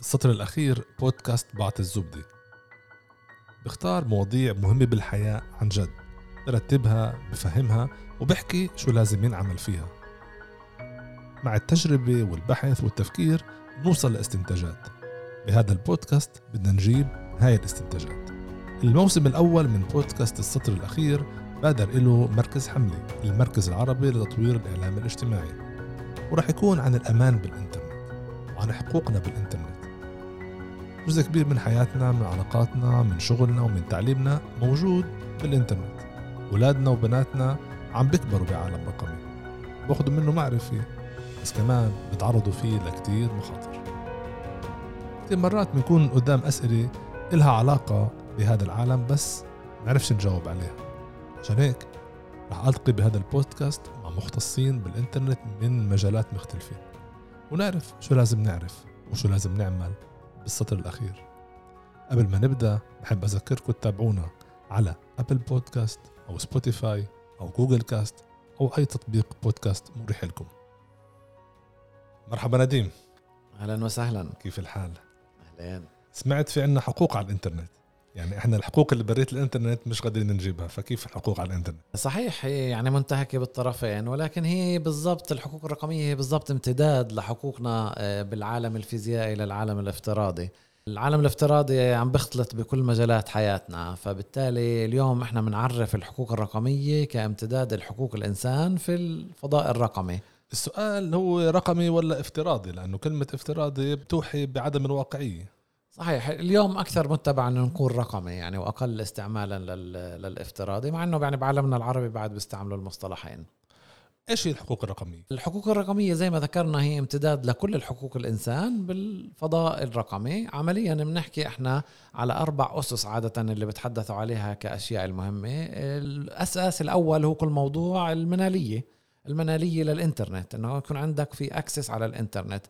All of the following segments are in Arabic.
السطر الأخير بودكاست بعط الزبدة. بختار مواضيع مهمة بالحياة عن جد برتبها بفهمها وبحكي شو لازم ينعمل فيها. مع التجربة والبحث والتفكير نوصل لاستنتاجات. بهذا البودكاست بدنا نجيب هاي الاستنتاجات. الموسم الأول من بودكاست السطر الأخير بادر له مركز حملي المركز العربي لتطوير الإعلام الاجتماعي. ورح يكون عن الأمان بالإنترنت وعن حقوقنا بالإنترنت. جزء كبير من حياتنا من علاقاتنا من شغلنا ومن تعليمنا موجود بالإنترنت. ولادنا وبناتنا عم بيكبروا بعالم رقمي. باخذوا منه معرفة بس كمان بتعرضوا فيه لكتير مخاطر. كتير مرات بنكون قدام أسئلة إلها علاقة بهذا العالم بس نعرفش نجاوب عليها. عشان هيك رح ألتقي بهذا البودكاست مع مختصين بالإنترنت من مجالات مختلفة. ونعرف شو لازم نعرف وشو لازم نعمل بالسطر الأخير. قبل ما نبدأ بحب أذكركم تتابعونا على أبل بودكاست أو سبوتيفاي أو جوجل كاست أو أي تطبيق بودكاست مريح لكم. مرحبا نديم. أهلا وسهلا. كيف الحال؟ اهلين سمعت في عنا حقوق على الإنترنت. يعني إحنا الحقوق اللي بريت الإنترنت مش قادرين نجيبها فكيف الحقوق على الإنترنت؟ صحيح هي يعني منتهكة بالطرفين ولكن هي بالضبط الحقوق الرقمية هي بالضبط امتداد لحقوقنا آه، بالعالم الفيزيائي للعالم الافتراضي. العالم الافتراضي عم بيختلط بكل مجالات حياتنا فبالتالي اليوم إحنا بنعرف الحقوق الرقمية كامتداد الحقوق الإنسان في الفضاء الرقمي. السؤال هو رقمي ولا افتراضي؟ لأنه كلمة افتراضي بتوحي بعدم الواقعية. صحيح. اليوم أكثر متبع إنه نكون رقمي يعني وأقل استعمالا للافتراضي مع إنه يعني بعالمنا العربي بعد بيستعملوا المصطلحين. إيش هي الحقوق الرقمية؟ الحقوق الرقمية زي ما ذكرنا هي امتداد لكل الحقوق الإنسان بالفضاء الرقمي، عمليا بنحكي إحنا على أربع أسس عادة اللي بتحدثوا عليها كأشياء المهمة، الأساس الأول هو كل موضوع المنالية، المنالية للإنترنت إنه يكون عندك في أكسس على الإنترنت،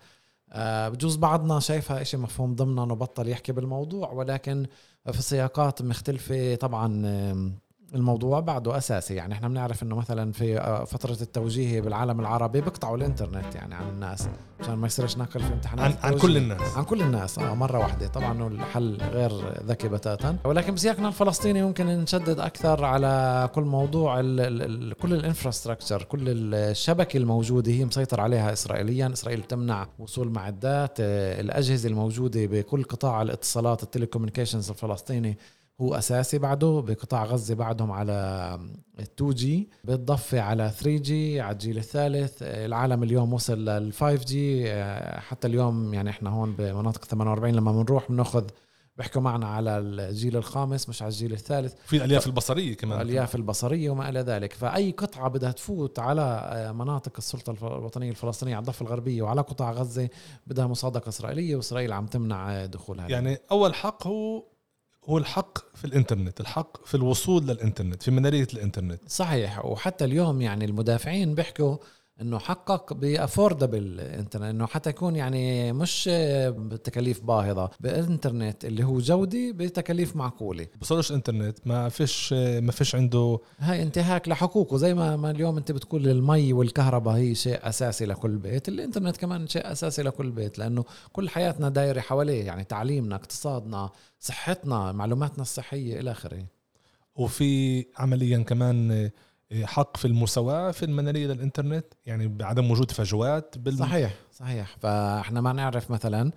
آه، بجوز بعضنا شايفها إشي مفهوم ضمنا وبطل يحكي بالموضوع ولكن في سياقات مختلفة طبعا الموضوع بعده أساسي. يعني إحنا بنعرف إنه مثلا في آه، فترة التوجيهي بالعالم العربي بيقطعوا الإنترنت يعني عن الناس عشان ما يصيرش نقل في امتحانات عن, عن كل الناس. عن كل الناس آه مرة واحدة. طبعا الحل غير ذكي بتاتا. ولكن بسياقنا الفلسطيني ممكن نشدد أكثر على كل موضوع ال ال كل الإنفراستراكشر كل الشبكة الموجودة هي مسيطر عليها اسرائيليا. إسرائيل تمنع وصول معدات آه، الأجهزة الموجودة بكل قطاع الاتصالات ال telecommunications الفلسطيني هو أساسي بعده بقطاع غزة بعدهم على 2 G بالضفة على 3 G على الجيل الثالث. العالم اليوم وصل لل 5 G حتى اليوم يعني إحنا هون بمناطق 48 لما بنروح بناخذ بيحكوا معنا على الجيل الخامس مش على الجيل الثالث. في الألياف البصرية كمان. الألياف البصرية وما إلى ذلك. فأي قطعة بدها تفوت على مناطق السلطة الوطنية الفلسطينية على الضفة الغربية وعلى قطاع غزة بدها مصادقة إسرائيلية وإسرائيل عم تمنع دخولها. يعني أول حق هو هو الحق في الإنترنت الحق في الوصول للإنترنت في منالية الإنترنت. صحيح وحتى اليوم يعني المدافعين بيحكوا إنه حقك ب affordable internet إنه حتى يكون يعني مش بتكاليف باهظة بإنترنت اللي هو جودة بتكاليف معقولة. بصيرش إنترنت ما فيش ما فيش عنده هاي انتهاك لحقوقه زي ما, ما اليوم أنت بتقول المي والكهرباء هي شيء أساسي لكل بيت الإنترنت كمان شيء أساسي لكل بيت لأنه كل حياتنا دايرة حواليه يعني تعليمنا اقتصادنا صحتنا معلوماتنا الصحية إلى آخره. وفي عمليا كمان حق في المساواة في المنالية للإنترنت يعني بعدم وجود فجوات بال... صحيح صحيح. فإحنا ما نعرف مثلا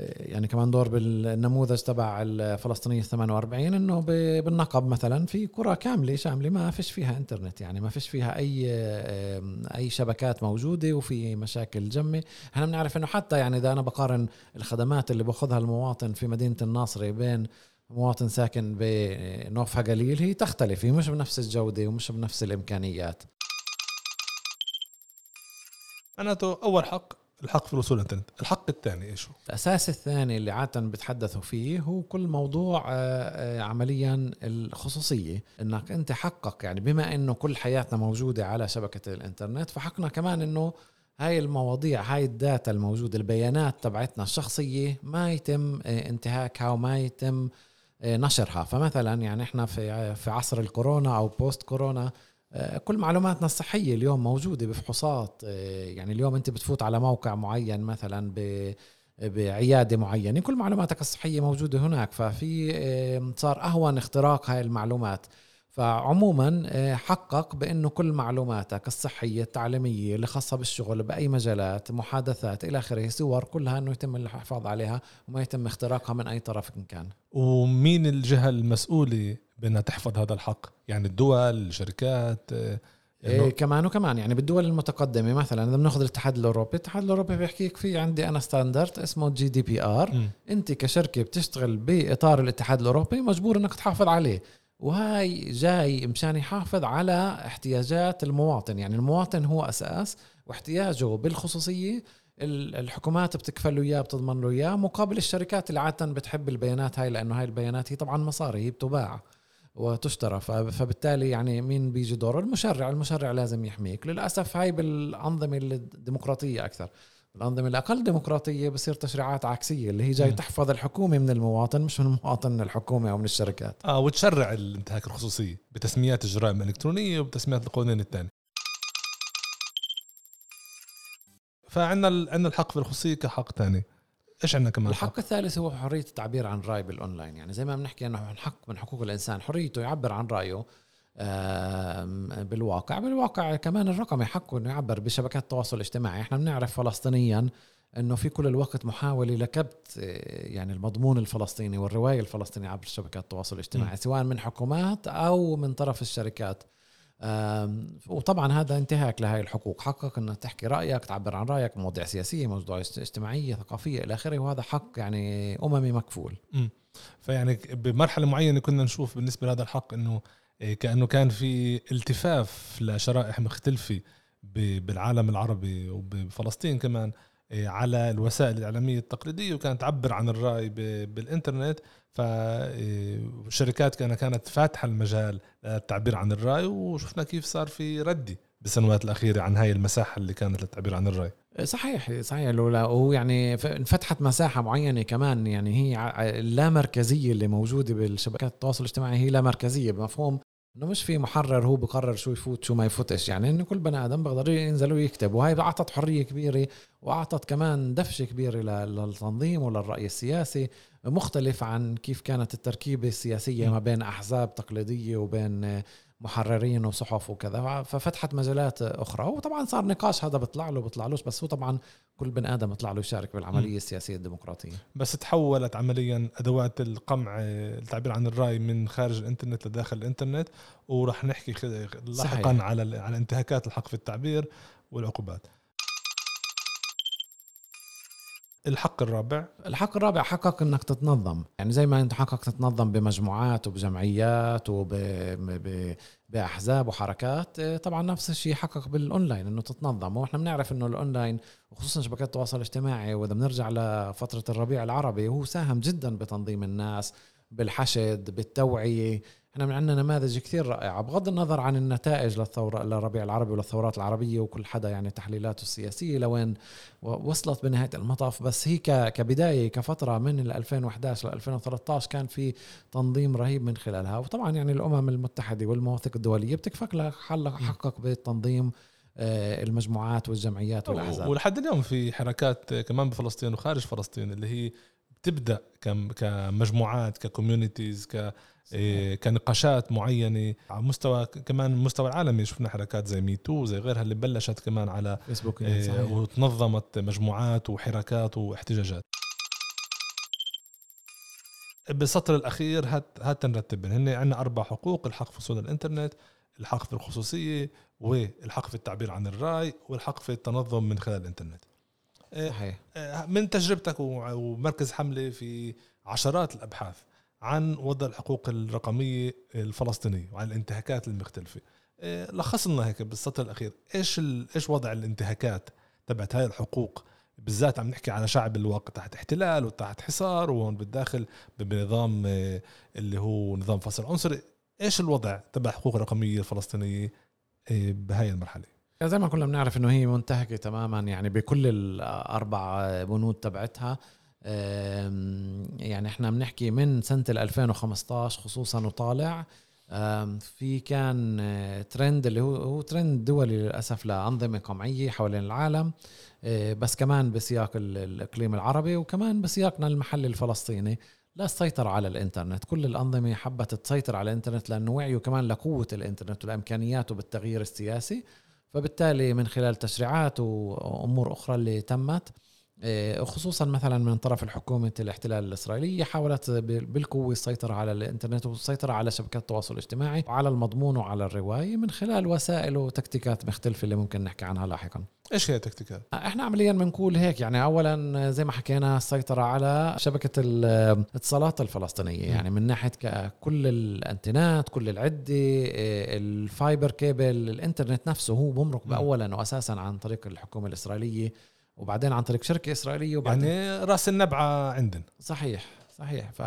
يعني كمان دور بالنموذج تبع الفلسطينية 48 إنه بالنقب مثلا في قرى كاملة شاملة ما فيش فيها إنترنت يعني ما فيش فيها أي أي شبكات موجودة وفي مشاكل جمة. إحنا بنعرف إنه حتى يعني إذا أنا بقارن الخدمات اللي بأخذها المواطن في مدينة الناصري بين مواطن ساكن بنوفها قليل هي تختلف هي مش بنفس الجودة ومش بنفس الإمكانيات. معناته أول حق الحق في الوصول للإنترنت. الحق الثاني إيش هو؟ الأساس الثاني اللي عادة بتحدثوا فيه هو كل موضوع آه، آه، عمليا الخصوصية. إنك أنت حقك يعني بما إنه كل حياتنا موجودة على شبكة الإنترنت فحقنا كمان إنه هاي المواضيع هاي ال data الموجودة البيانات تبعتنا الشخصية ما يتم آه، انتهاكها وما يتم نشرها. فمثلا يعني إحنا في في عصر الكورونا أو post كورونا آه، كل معلوماتنا الصحية اليوم موجودة بفحوصات. آه، يعني اليوم أنت بتفوت على موقع معين مثلا ب بعيادة معينة كل معلوماتك الصحية موجودة هناك. ففي آه، صار أهون اختراق هاي المعلومات. فعموما آه، حقك بأنه كل معلوماتك الصحية التعليمية اللي خاصة بالشغل بأي مجالات محادثات إلى آخره صور كلها إنه يتم الحفاظ عليها وما يتم اختراقها من أي طرف إن كان. ومين الجهة المسؤولة بأنها تحفظ هذا الحق؟ يعني الدول الشركات آه، إيه كمان وكمان يعني بالدول المتقدمة مثلا إذا بنأخذ الاتحاد الأوروبي الاتحاد الأوروبي بيحكيك في عندي أنا standard اسمه GDPR أنت كشركة بتشتغل بإطار الاتحاد الأوروبي مجبور إنك تحافظ عليه. وهاي جاي مشان يحافظ على احتياجات المواطن. يعني المواطن هو أساس واحتياجه بالخصوصية. الحكومات بتكفل له إياه بتضمن له إياه مقابل الشركات اللي عاده بتحب البيانات هاي لأنه هاي البيانات هي طبعا مصاري هي بتباع وتشترى. فبالتالي يعني مين بيجي دوره؟ المشرع. المشرع لازم يحميك. للأسف هاي بالأنظمة الديمقراطية أكثر. الأنظمة الأقل ديمقراطية بصير تشريعات عكسية اللي هي جاي م. تحفظ الحكومة من المواطن مش من المواطن من الحكومة أو من الشركات آه وتشرع الانتهاك الخصوصية بتسميات الجرائم الإلكترونية وبتسميات القوانين الثانية فعندنا عندنا الحق في الخصوصية كحق ثاني إيش عندنا كمان الحق حق؟ الثالث هو حرية التعبير عن الراي بالأونلاين يعني زي ما بنحكي إنه حق من حقوق الإنسان حريته يعبر عن رأيه بالواقع. بالواقع كمان الرقمي حقه إنه يعبر بشبكات التواصل الاجتماعي. إحنا بنعرف فلسطينيا إنه في كل الوقت محاولة لكبت يعني المضمون الفلسطيني والروايه الفلسطينيه عبر شبكات التواصل الاجتماعي م. سواء من حكومات أو من طرف الشركات. وطبعا هذا انتهاك لهي الحقوق. حقك إنك تحكي رأيك تعبر عن رأيك مواضيع سياسيه مواضيع اجتماعية ثقافية إلى آخره. وهذا حق يعني أممي مكفول. م. فيعني بمرحلة معينة كنا نشوف بالنسبة لهذا الحق إنه كأنه كان في التفاف لشرائح مختلفة بالعالم العربي وبفلسطين كمان إيه، على الوسائل الإعلامية التقليدية وكانت تعبر عن الرأي بالإنترنت. فالشركات كانت كانت فاتحة المجال للتعبير عن الرأي وشفنا كيف صار في ردي بالسنوات الأخيرة عن هاي المساحة اللي كانت للتعبير عن الرأي. صحيح صحيح. لولا وهو يعني انفتحت مساحة معينة كمان يعني هي اللامركزيه اللي موجودة بالشبكات التواصل الاجتماعي هي لا مركزية بمفهوم؟ إنه مش في محرر هو بقرر شو يفوت شو ما يفوتش. يعني إنه كل بني آدم بيقدر ينزل ويكتب وهي أعطت حرية كبيرة وأعطت كمان دفشة كبيرة للتنظيم وللراي السياسي مختلف عن كيف كانت التركيبة السياسية ما بين أحزاب تقليدية وبين محررين وصحف وكذا. ففتحت مجالات أخرى وطبعا صار نقاش هذا بيطلع له بيطلعلوش بس هو طبعا كل بني آدم يطلع له يشارك بالعملية. السياسية الديمقراطية. بس تحولت عمليا أدوات القمع التعبير عن الرأي من خارج الإنترنت لداخل الإنترنت وراح نحكي لاحقا على على انتهاكات الحق في التعبير والعقوبات. الحق الرابع. الحق الرابع حقك إنك تتنظم. يعني زي ما أنت حقك تتنظم بمجموعات وبجمعيات وباحزاب وحركات إيه، طبعا نفس الشيء حقك بالأونلاين إنه تتنظم. وإحنا بنعرف إنه الأونلاين وخصوصا شبكات التواصل الاجتماعي وإذا بنرجع لفترة الربيع العربي هو ساهم جدا بتنظيم الناس بالحشد بالتوعية. إحنا عندنا نماذج كثير رائعة بغض النظر عن النتائج للثوره للربيع العربي وللثورات العربية وكل حدا يعني تحليلاته السياسية لوين وصلت بنهاية المطاف بس هي كبداية كفترة من 2011 ل 2013 كان في تنظيم رهيب من خلالها. وطبعا يعني الأمم المتحدة والمواثيق الدولية بتكفك لك حقك بالتنظيم آه، المجموعات والجمعيات والأحزاب. ولحد اليوم في حركات كمان بفلسطين وخارج فلسطين اللي هي بتبدا كمجموعات ك communities ك إيه، كنقاشات معينة على مستوى كمان المستوى العالمي. شفنا حركات زي Me Too زي غيرها اللي بلشت كمان على فيسبوك إيه وتنظمت مجموعات وحركات واحتجاجات. بالسطر الأخير هات هات نرتبهم هن عندنا أربع حقوق الحق في وصول الإنترنت الحق في الخصوصية والحق في التعبير عن الرأي والحق في التنظم من خلال الإنترنت. صحيح. من تجربتك ومركز حملة في عشرات الأبحاث عن وضع الحقوق الرقمية الفلسطينية وعن الانتهاكات المختلفة. إيه، لخص لنا هيك بالسطر الأخير إيش إيش وضع الانتهاكات تبعت هاي الحقوق؟ بالذات عم نحكي على شعب الواقع تحت احتلال وتحت حصار وهون بالداخل بنظام اللي هو نظام فصل عنصري. إيش الوضع تبع الحقوق الرقمية الفلسطينية بهاي المرحلة؟ زي ما كلنا بنعرف إنه هي منتهكة تماما يعني بكل الأربع بنود تبعتها. يعني إحنا بنحكي من سنة 2015 خصوصا وطالع. في كان ترند اللي هو هو ترند دولي للأسف لأنظمة قمعية حوالين العالم. آه، بس كمان بسياق ال- الإقليم العربي وكمان بسياقنا المحلي الفلسطيني. للسيطرة على الإنترنت. كل الأنظمة حبت تسيطر على الإنترنت لأنه وعيوا كمان لقوة الإنترنت والإمكانياته بالتغيير السياسي. فبالتالي من خلال تشريعات وأمور أخرى اللي تمت خصوصا مثلا من طرف الحكومة الاحتلال الإسرائيلية حاولت بالقوة السيطرة على الإنترنت والسيطرة على شبكات التواصل الاجتماعي وعلى المضمون وعلى الرواية من خلال وسائل وتكتيكات مختلفة اللي ممكن نحكي عنها لاحقا إيش هي تكتيكات؟ إحنا عمليا بنقول هيك يعني اولا زي ما حكينا السيطرة على شبكة الاتصالات الفلسطينية يعني من ناحية كل الأنتينات كل العدة ال fiber cable الإنترنت نفسه هو بمرق. اولا واساسا عن طريق الحكومة الإسرائيلية وبعدين عن طريق شركة إسرائيلية وبعدين يعني رأس النبعه عندنا. صحيح صحيح. ف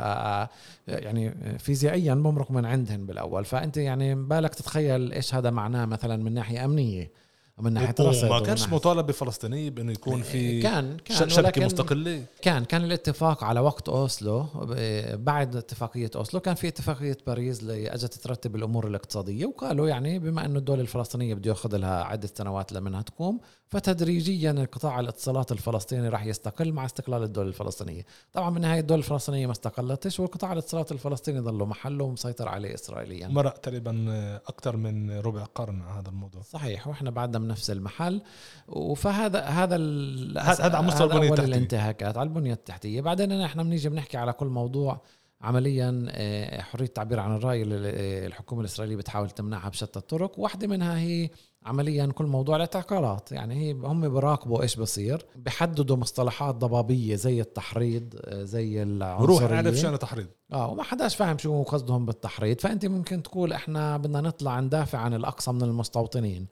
يعني فيزيائيا بمرق من عندهن بالأول. فأنت يعني بالك تتخيل إيش هذا معناه مثلا من ناحية أمنية. ومن ناحية رصد ومن كانش مطالبه فلسطينيه بأنه يكون في كان ش- كان شبكة مستقلة. كان كان الاتفاق على وقت أوسلو ب- بعد اتفاقية أوسلو كان في اتفاقية باريس اللي أجت ترتب الأمور الاقتصادية وقالوا يعني بما انه الدولة الفلسطينية بده ياخذ لها عدة سنوات لمنها تقوم فتدريجيا قطاع الاتصالات الفلسطيني راح يستقل مع استقلال الدولة الفلسطينية. طبعا بالنهايه الدولة الفلسطينية ما استقلتش وقطاع الاتصالات الفلسطيني ظل محله ومسيطر عليه اسرائيليا. مرق تقريبا أكثر من ربع قرن على هذا الموضوع. صحيح وإحنا بعدنا بنفس المحل. فهذا هذا هذا- على مستوى أول التحتية. الانتهاكات على البنية التحتية. بعدين إحنا بنيجي بنحكي على كل موضوع عمليا آه، حرية التعبير عن الرأي اللي آه، الحكومة الإسرائيلية بتحاول تمنعها بشتى الطرق. واحدة منها هي عمليا كل موضوع الاعتقالات. يعني هي هم براقبوا إيش بصير بحددوا مصطلحات ضبابية زي التحريض آه، زي العنصرية. أعرف شو تحريض آه وما حداش فاهم شو قصدهم بالتحريض. فأنت ممكن تقول إحنا بدنا نطلع ندافع عن الأقصى من المستوطنين.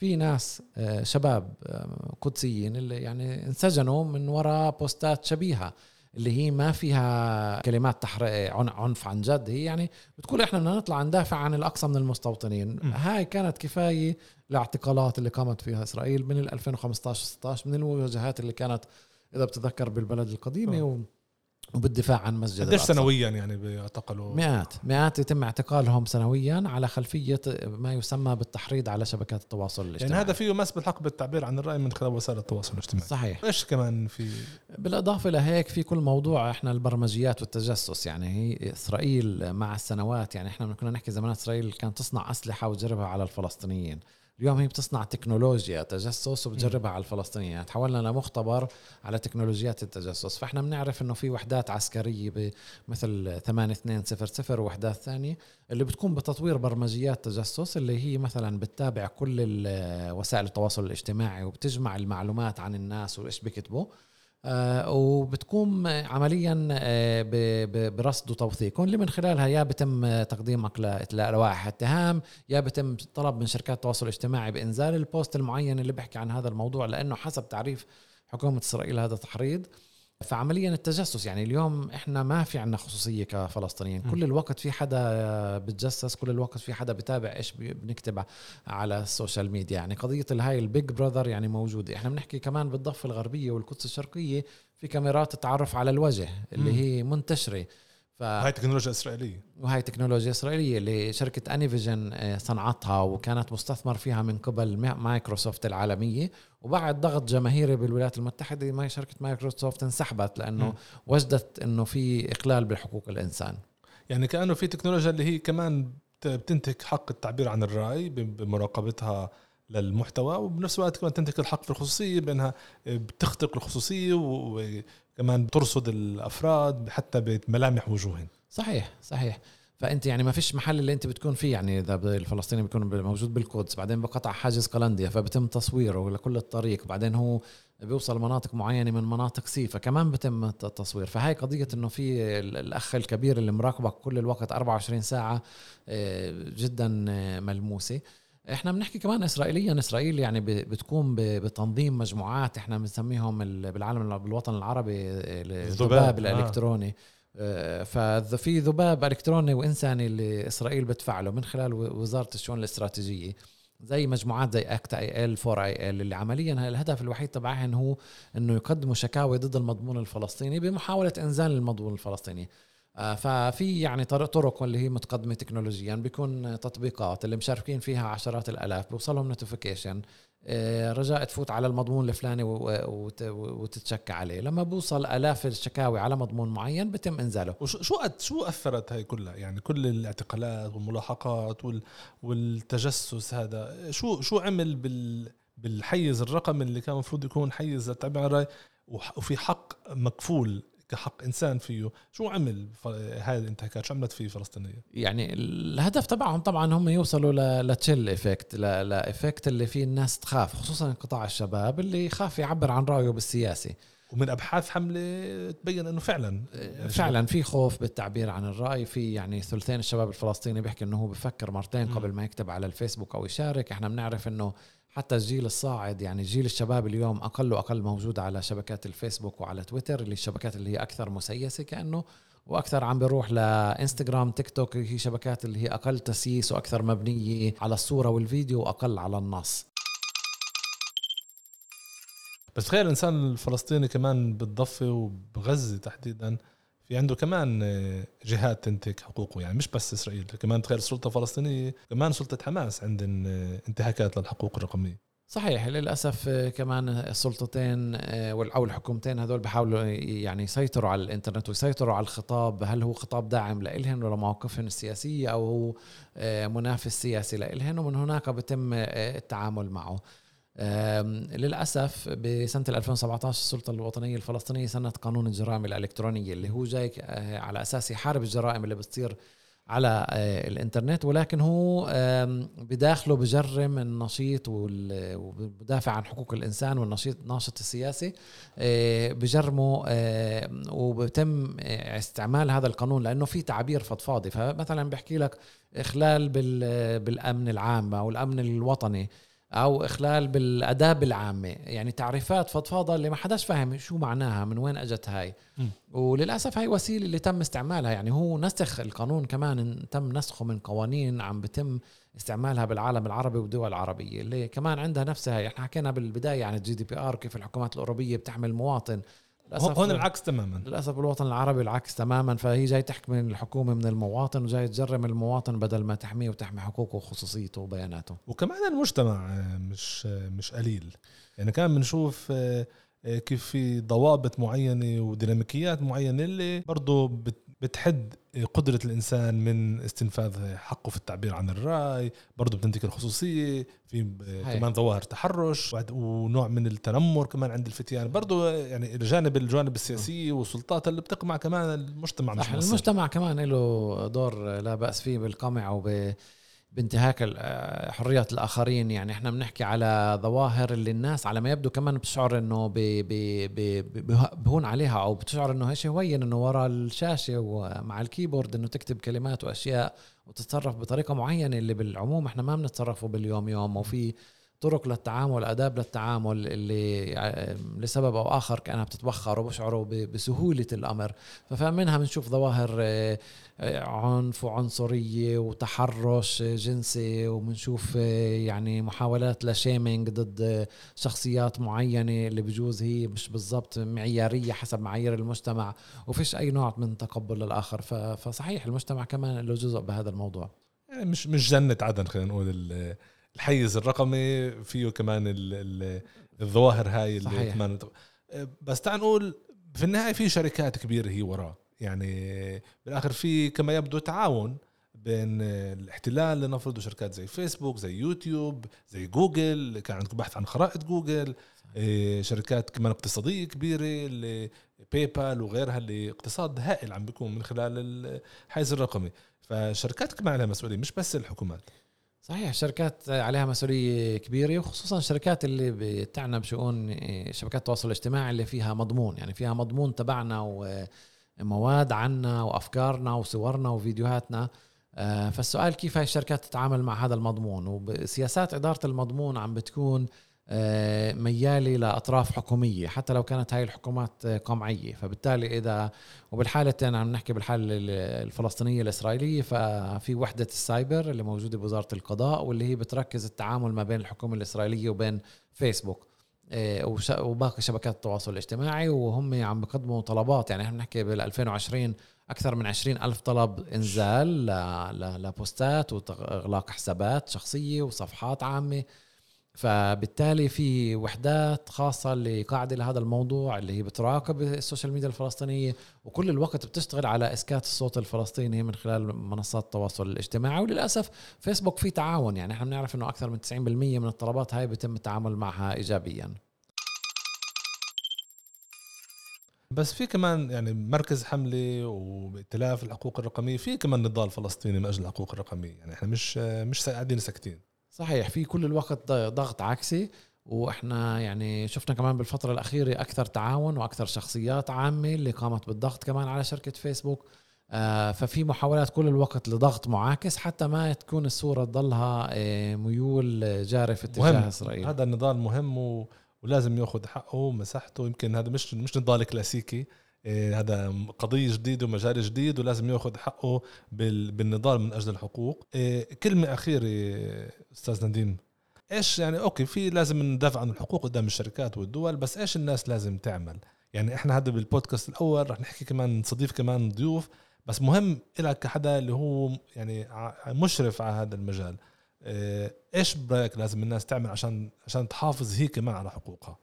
في ناس آه، شباب آه، قدسيين اللي يعني انسجنوا من وراء بوستات شبيهة اللي هي ما فيها كلمات تحر... عن- عنف عن جد هي يعني بتقول إحنا بدنا نطلع ندافع عن الأقصى من المستوطنين م. هاي كانت كفاية الاعتقالات اللي قامت فيها إسرائيل من ال 2015 16 من الوجهات اللي كانت إذا بتتذكر بالبلد القديمة. وبالدفاع عن مسجد قديش. سنويا يعني بيعتقلوا؟ مئات مئات يتم اعتقالهم سنويا على خلفية ما يسمى بالتحريض على شبكات التواصل يعني الاجتماعي هذا فيه مس بالحق بالتعبير عن الرأي من خلال وسائل التواصل الاجتماعي. صحيح. إيش كمان في؟ بالإضافة لهيك في كل موضوع إحنا البرمجيات والتجسس يعني هي إسرائيل مع السنوات يعني إحنا كنا نحكي زمان إسرائيل كانت تصنع أسلحة وتجربها على الفلسطينيين. اليوم هي بتصنع تكنولوجيا تجسس وبتجربها على الفلسطينيين. يعني تحولنا لمختبر على تكنولوجيات التجسس. فإحنا بنعرف إنه في وحدات عسكرية مثل 8200 ووحدات ثانية اللي بتكون بتطوير برمجيات تجسس اللي هي مثلا بتتابع كل وسائل التواصل الاجتماعي وبتجمع المعلومات عن الناس وإيش بيكتبوا. وبتقوم عمليا آه، برصد وتوثيق اللي من خلالها يا بتم آه، تقديمك ل- لوائح اتهام يا بتم طلب من شركات التواصل الاجتماعي بإنزال البوست المعين اللي بيحكي عن هذا الموضوع لأنه حسب تعريف حكومة إسرائيل هذا تحريض. فعمليا التجسس يعني اليوم إحنا ما في عنا خصوصية كفلسطينيين. كل الوقت في حدا بتجسس كل الوقت في حدا بتابع إيش بنكتب على ال social media يعني قضية الهاي ال big brother يعني موجودة إحنا بنحكي كمان بالضفة الغربية والقدس الشرقية في كاميرات التعرف على الوجه اللي. هي منتشرة ف... هاي تكنولوجيا إسرائيلية. وهي تكنولوجيا إسرائيلية اللي شركة AnyVision آه، صنعتها وكانت مستثمر فيها من قبل مايكروسوفت العالمية. وبعد ضغط جماهيري بالولايات المتحدة ما شركة مايكروسوفت انسحبت لأنه مم. وجدت أنه في إقلال بحقوق الإنسان. يعني كأنه في تكنولوجيا اللي هي كمان بت- بتنتهك حق التعبير عن الرأي بمراقبتها للمحتوى وبنفس الوقت كمان تنتهك الحق في الخصوصية بأنها بتخترق الخصوصية وكمان بترصد الأفراد حتى بملامح وجوههم. صحيح صحيح. فأنت يعني ما فيش محل اللي أنت بتكون فيه يعني إذا الفلسطيني بيكون موجود بالقدس بعدين بقطع حاجز قلنديا فبتم تصويره لكل الطريق بعدين هو بيوصل مناطق معينة من مناطق سي فكمان بتم الت- التصوير. فهاي قضية إنه في ال- الأخ الكبير اللي مراقبك كل الوقت 24 ساعة آه، جدا آه، ملموسة. إحنا بنحكي كمان اسرائيليا. إسرائيل يعني بتقوم بتنظيم مجموعات إحنا بنسميهم ال- بالعالم بالوطن العربي الذباب آه. الإلكتروني. آه، ففي ذباب إلكتروني وإنساني اللي إسرائيل بتفعله من خلال وزارة الشؤون الاستراتيجية زي مجموعات زي اكتا اي ال 4 اي ال اللي عمليا الهدف الوحيد تبعهن هو إنه يقدموا شكاوي ضد المضمون الفلسطيني بمحاولة إنزال المضمون الفلسطيني. ففي يعني طرق اللي هي متقدمة تكنولوجيا بيكون تطبيقات اللي مشاركين فيها عشرات الألاف بوصلهم notification آه، رجاء تفوت على المضمون الفلاني وتتشكى عليه. لما بوصل آلاف الشكاوي على مضمون معين بتم إنزاله. وشو شو أثرت هاي كلها؟ يعني كل الاعتقالات والملاحقات والتجسس هذا شو شو عمل بال بالحيز الرقمي اللي كان المفروض يكون حيز للتعبير وفي حق مكفول كحق إنسان فيه. شو عمل هاي الانتهاكات؟ شو عملت فيه فلسطينية؟ يعني الهدف تبعهم طبعا هم يوصلوا ل chilling effect ل effect اللي فيه الناس تخاف خصوصا قطاع الشباب اللي يخاف يعبر عن رأيه بالسياسي. ومن أبحاث حملة تبين إنه فعلا. فعلا في خوف بالتعبير عن الرأي. في يعني ثلثين الشباب الفلسطيني بيحكي إنه هو بفكر مرتين قبل ما يكتب على الفيسبوك أو يشارك. إحنا بنعرف إنه حتى الجيل الصاعد يعني جيل الشباب اليوم أقل وأقل موجود على شبكات الفيسبوك وعلى تويتر اللي الشبكات اللي هي أكثر مسيسة كأنه وأكثر عم بيروح لإنستغرام تيك توك هي شبكات اللي هي أقل تسييس وأكثر مبنية على الصورة والفيديو وأقل على النص. بس تخيل الانسان الفلسطيني كمان بالضفة وبغزة تحديدا في عنده كمان آه، جهات تنتهك حقوقه يعني مش بس إسرائيل كمان تخيل السلطه الفلسطينيه كمان سلطة حماس عندهم آه، انتهاكات للحقوق الرقمية. صحيح للأسف آه، كمان السلطتين أو الحكومتين هذول بحاولوا يعني يسيطروا على الإنترنت ويسيطروا على الخطاب. هل هو خطاب داعم لإلهن ولا مواقفهم السياسية أو هو منافس سياسي لإلهن؟ ومن هناك بتم التعامل معه. للأسف بسنة 2017 السلطة الوطنية الفلسطينية سنت قانون الجرائم الإلكترونية اللي هو جاي آه، على أساس يحارب الجرائم اللي بتصير على آه، الإنترنت ولكن هو بداخله بجرم النشيط وبدافع عن حقوق الإنسان والنشيط ناشط السياسي آه، بجرمه وبتم استعمال هذا القانون لأنه في تعبير فضفاضي. فمثلا بحكي لك إخلال بالأمن العام أو الأمن الوطني أو إخلال بالأداب العامة. يعني تعريفات فضفاضة اللي ما حداش فاهم شو معناها من وين أجت هاي. م. وللأسف هاي وسيلة اللي تم استعمالها. يعني هو نسخ القانون كمان تم نسخه من قوانين عم بتم استعمالها بالعالم العربي والدول العربية اللي كمان عندها نفسها. إحنا حكينا بالبداية عن ال GDPR كيف الحكومات الأوروبية بتحمل مواطن للأسف هون العكس تماما. للأسف بالوطن العربي العكس تماما فهي جاي تحكم الحكومة من المواطن وجاي تجرم المواطن بدل ما تحميه وتحمي حقوقه وخصوصيته وبياناته. وكمان المجتمع آه، مش آه، مش قليل. يعني كان بنشوف آه، كيف في ضوابط معينة وديناميكيات معينة اللي برضه بتحد قدرة الإنسان من استنفاذ حقه في التعبير عن الرأي برضه بتنتهك الخصوصية في كمان ظواهر تحرش ونوع من التنمر كمان عند الفتيان. برضه يعني الجانب الجوانب السياسية والسلطات اللي بتقمع كمان المجتمع مش المجتمع كمان له دور لا بأس فيه بالقمع وب بانتهاك آه، حريات الآخرين. يعني إحنا بنحكي على ظواهر اللي الناس على ما يبدو كمان بتشعر إنه بي بي بي بهون عليها أو بتشعر إنه هيش هوين إنه ورا الشاشة ومع ال keyboard إنه تكتب كلمات وأشياء وتتصرف بطريقة معينة اللي بالعموم إحنا ما بنتصرفوا باليوم يوم. وفي طرق للتعامل أداب للتعامل اللي آه، لسبب أو آخر كأنها بتتبخر وبشعروا بسهولة الأمر. فمنها بنشوف ظواهر آه، عنف وعنصرية وتحرش جنسي وبنشوف يعني محاولات لشيمينج ضد شخصيات معينة اللي بجوز هي مش بالضبط معيارية حسب معايير المجتمع وفيش أي نوع من تقبل للاخر فصحيح المجتمع كمان له جزء بهذا الموضوع. مش مش جنة عدن خلينا نقول الحيز الرقمي فيه كمان الظواهر هاي اللي صحيح. كمان بس تعال نقول في النهاية في شركات كبيرة هي وراه يعني بالآخر في كما يبدو تعاون بين الاحتلال لنفرض شركات زي فيسبوك زي يوتيوب زي جوجل كان عندكم بحث عن خرائط جوجل إيه، شركات كمان اقتصادية كبيرة اللي PayPal وغيرها اللي اقتصاد هائل عم بيكون من خلال الحيز الرقمي. فشركات كمان عليها مسؤولية مش بس الحكومات. صحيح الشركات عليها مسؤولية كبيرة وخصوصا الشركات اللي بتعنى بشؤون شبكات التواصل الاجتماعي اللي فيها مضمون يعني فيها مضمون تبعنا ومواد عنا وأفكارنا وصورنا وفيديوهاتنا. آه، فالسؤال كيف هاي الشركات تتعامل مع هذا المضمون؟ وسياسات إدارة المضمون عم بتكون آه، ميالي لأطراف حكومية حتى لو كانت هاي الحكومات قمعية. فبالتالي إذا وبالحالة عم نحكي بالحالة الفلسطينية الإسرائيلية ففي وحدة السايبر اللي موجودة بوزارة القضاء واللي هي بتركز التعامل ما بين الحكومة الإسرائيلية وبين فيسبوك. وش- وباقي شبكات التواصل الاجتماعي وهم عم بقدموا طلبات. يعني إحنا بنحكي بال 2020 أكثر من 20 ألف طلب إنزال لبوستات واغلاق حسابات شخصية وصفحات عامة. فبالتالي في وحدات خاصة اللي قاعدة لهذا الموضوع اللي هي بتراقب ال social media الفلسطينية وكل الوقت بتشتغل على إسكات الصوت الفلسطيني من خلال منصات التواصل الاجتماعي. وللأسف فيسبوك في تعاون يعني إحنا بنعرف إنه أكثر من 90% من الطلبات هاي بيتم التعامل معها إيجابيا. بس في كمان يعني مركز حمله وائتلاف الحقوق الرقمية في كمان نضال فلسطيني من أجل الحقوق الرقمية. يعني إحنا مش مش قاعدين ساكتين. صحيح في كل الوقت ضغط عكسي وإحنا يعني شفنا كمان بالفترة الأخيرة أكثر تعاون وأكثر شخصيات عامة اللي قامت بالضغط كمان على شركة فيسبوك. آه، ففي محاولات كل الوقت لضغط معاكس حتى ما تكون الصورة تضلها آه، ميول جارف اتجاه مهم. إسرائيل. هذا النضال مهم و... ولازم يأخذ حقه ومساحته. يمكن هذا مش مش نضال كلاسيكي. هذا قضية جديدة ومجال جديد ولازم ياخذ حقه بال... بالنضال من أجل الحقوق. إيه كلمة أخيرة أستاذ نديم. إيش يعني أوكي في لازم ندافع عن الحقوق قدام الشركات والدول بس إيش الناس لازم تعمل؟ يعني إحنا هذا بالبودكاست الأول رح نحكي كمان نستضيف كمان ضيوف بس مهم إلك كحدا اللي هو يعني مشرف على هذا المجال. إيه، إيش برأيك لازم الناس تعمل عشان عشان تحافظ هي كمان على حقوقها؟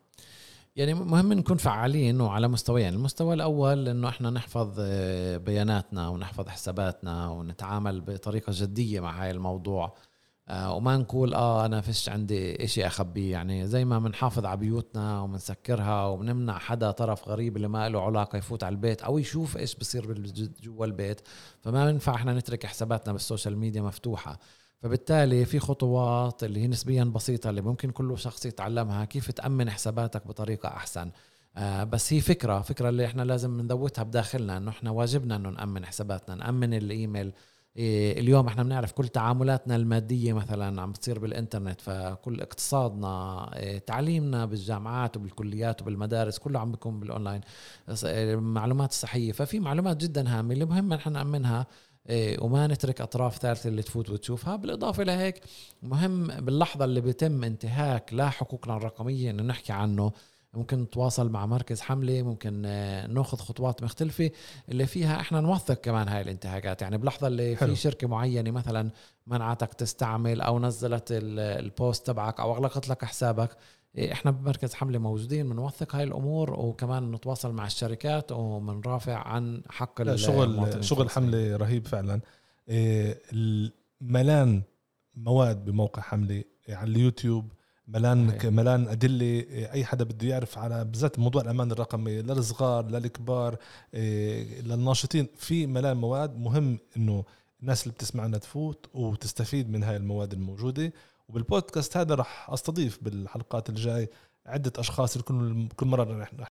يعني مهم نكون فعالين وعلى مستويين. المستوى الأول أنه إحنا نحفظ آه، بياناتنا ونحفظ حساباتنا ونتعامل بطريقة جدية مع هاي الموضوع. آه، وما نقول آه أنا فيش عندي إشي أخبيه. يعني زي ما بنحافظ على بيوتنا وبنسكرها وبنمنع حدا طرف غريب اللي ما له علاقة يفوت على البيت أو يشوف إيش بصير جوا البيت. فما بينفع إحنا نترك حساباتنا بال social media مفتوحة. فبالتالي في خطوات اللي هي نسبيا بسيطة اللي ممكن كل شخص يتعلمها كيف تأمن حساباتك بطريقة أحسن. آه، بس هي فكرة فكرة اللي إحنا لازم نذوتها بداخلنا إنه إحنا واجبنا إنه نأمن حساباتنا نأمن الإيميل. إيه، اليوم إحنا بنعرف كل تعاملاتنا المادية مثلا عم بتصير بالإنترنت فكل اقتصادنا إيه، تعليمنا بالجامعات وبالكليات وبالمدارس كله عم بيكون بالأونلاين. المعلومات الصحية. ففي معلومات جدا هامة اللي مهم إحنا نأمنها. وما نترك أطراف ثالثة اللي تفوت وتشوفها. بالإضافة لهيك مهم باللحظة اللي بيتم انتهاك لحقوقنا الرقمية إنه نحكي عنه. ممكن نتواصل مع مركز حملة ممكن آه، ناخذ خطوات مختلفة اللي فيها إحنا نوثق كمان هاي الانتهاكات. يعني بلحظه اللي حلو. في شركة معينة مثلا منعتك تستعمل أو نزلت ال- البوست تبعك أو أغلقت لك حسابك إيه، إحنا بمركز حملة موجودين بنوثق هاي الأمور وكمان نتواصل مع الشركات وبنرافع عن حق لا شغل شغل. حملة رهيب فعلا إيه، ملان مواد بموقع حملة على اليوتيوب ملان صحيح. ملان أدلة إيه، أي حدا بده يعرف على بالذات موضوع الأمان الرقمي للصغار للكبار إيه، للناشطين في ملان مواد مهم إنه الناس اللي بتسمعنا تفوت وتستفيد من هاي المواد الموجودة وبالبودكاست هذا رح أستضيف بالحلقات الجاي عدة أشخاص كل كل مرة رح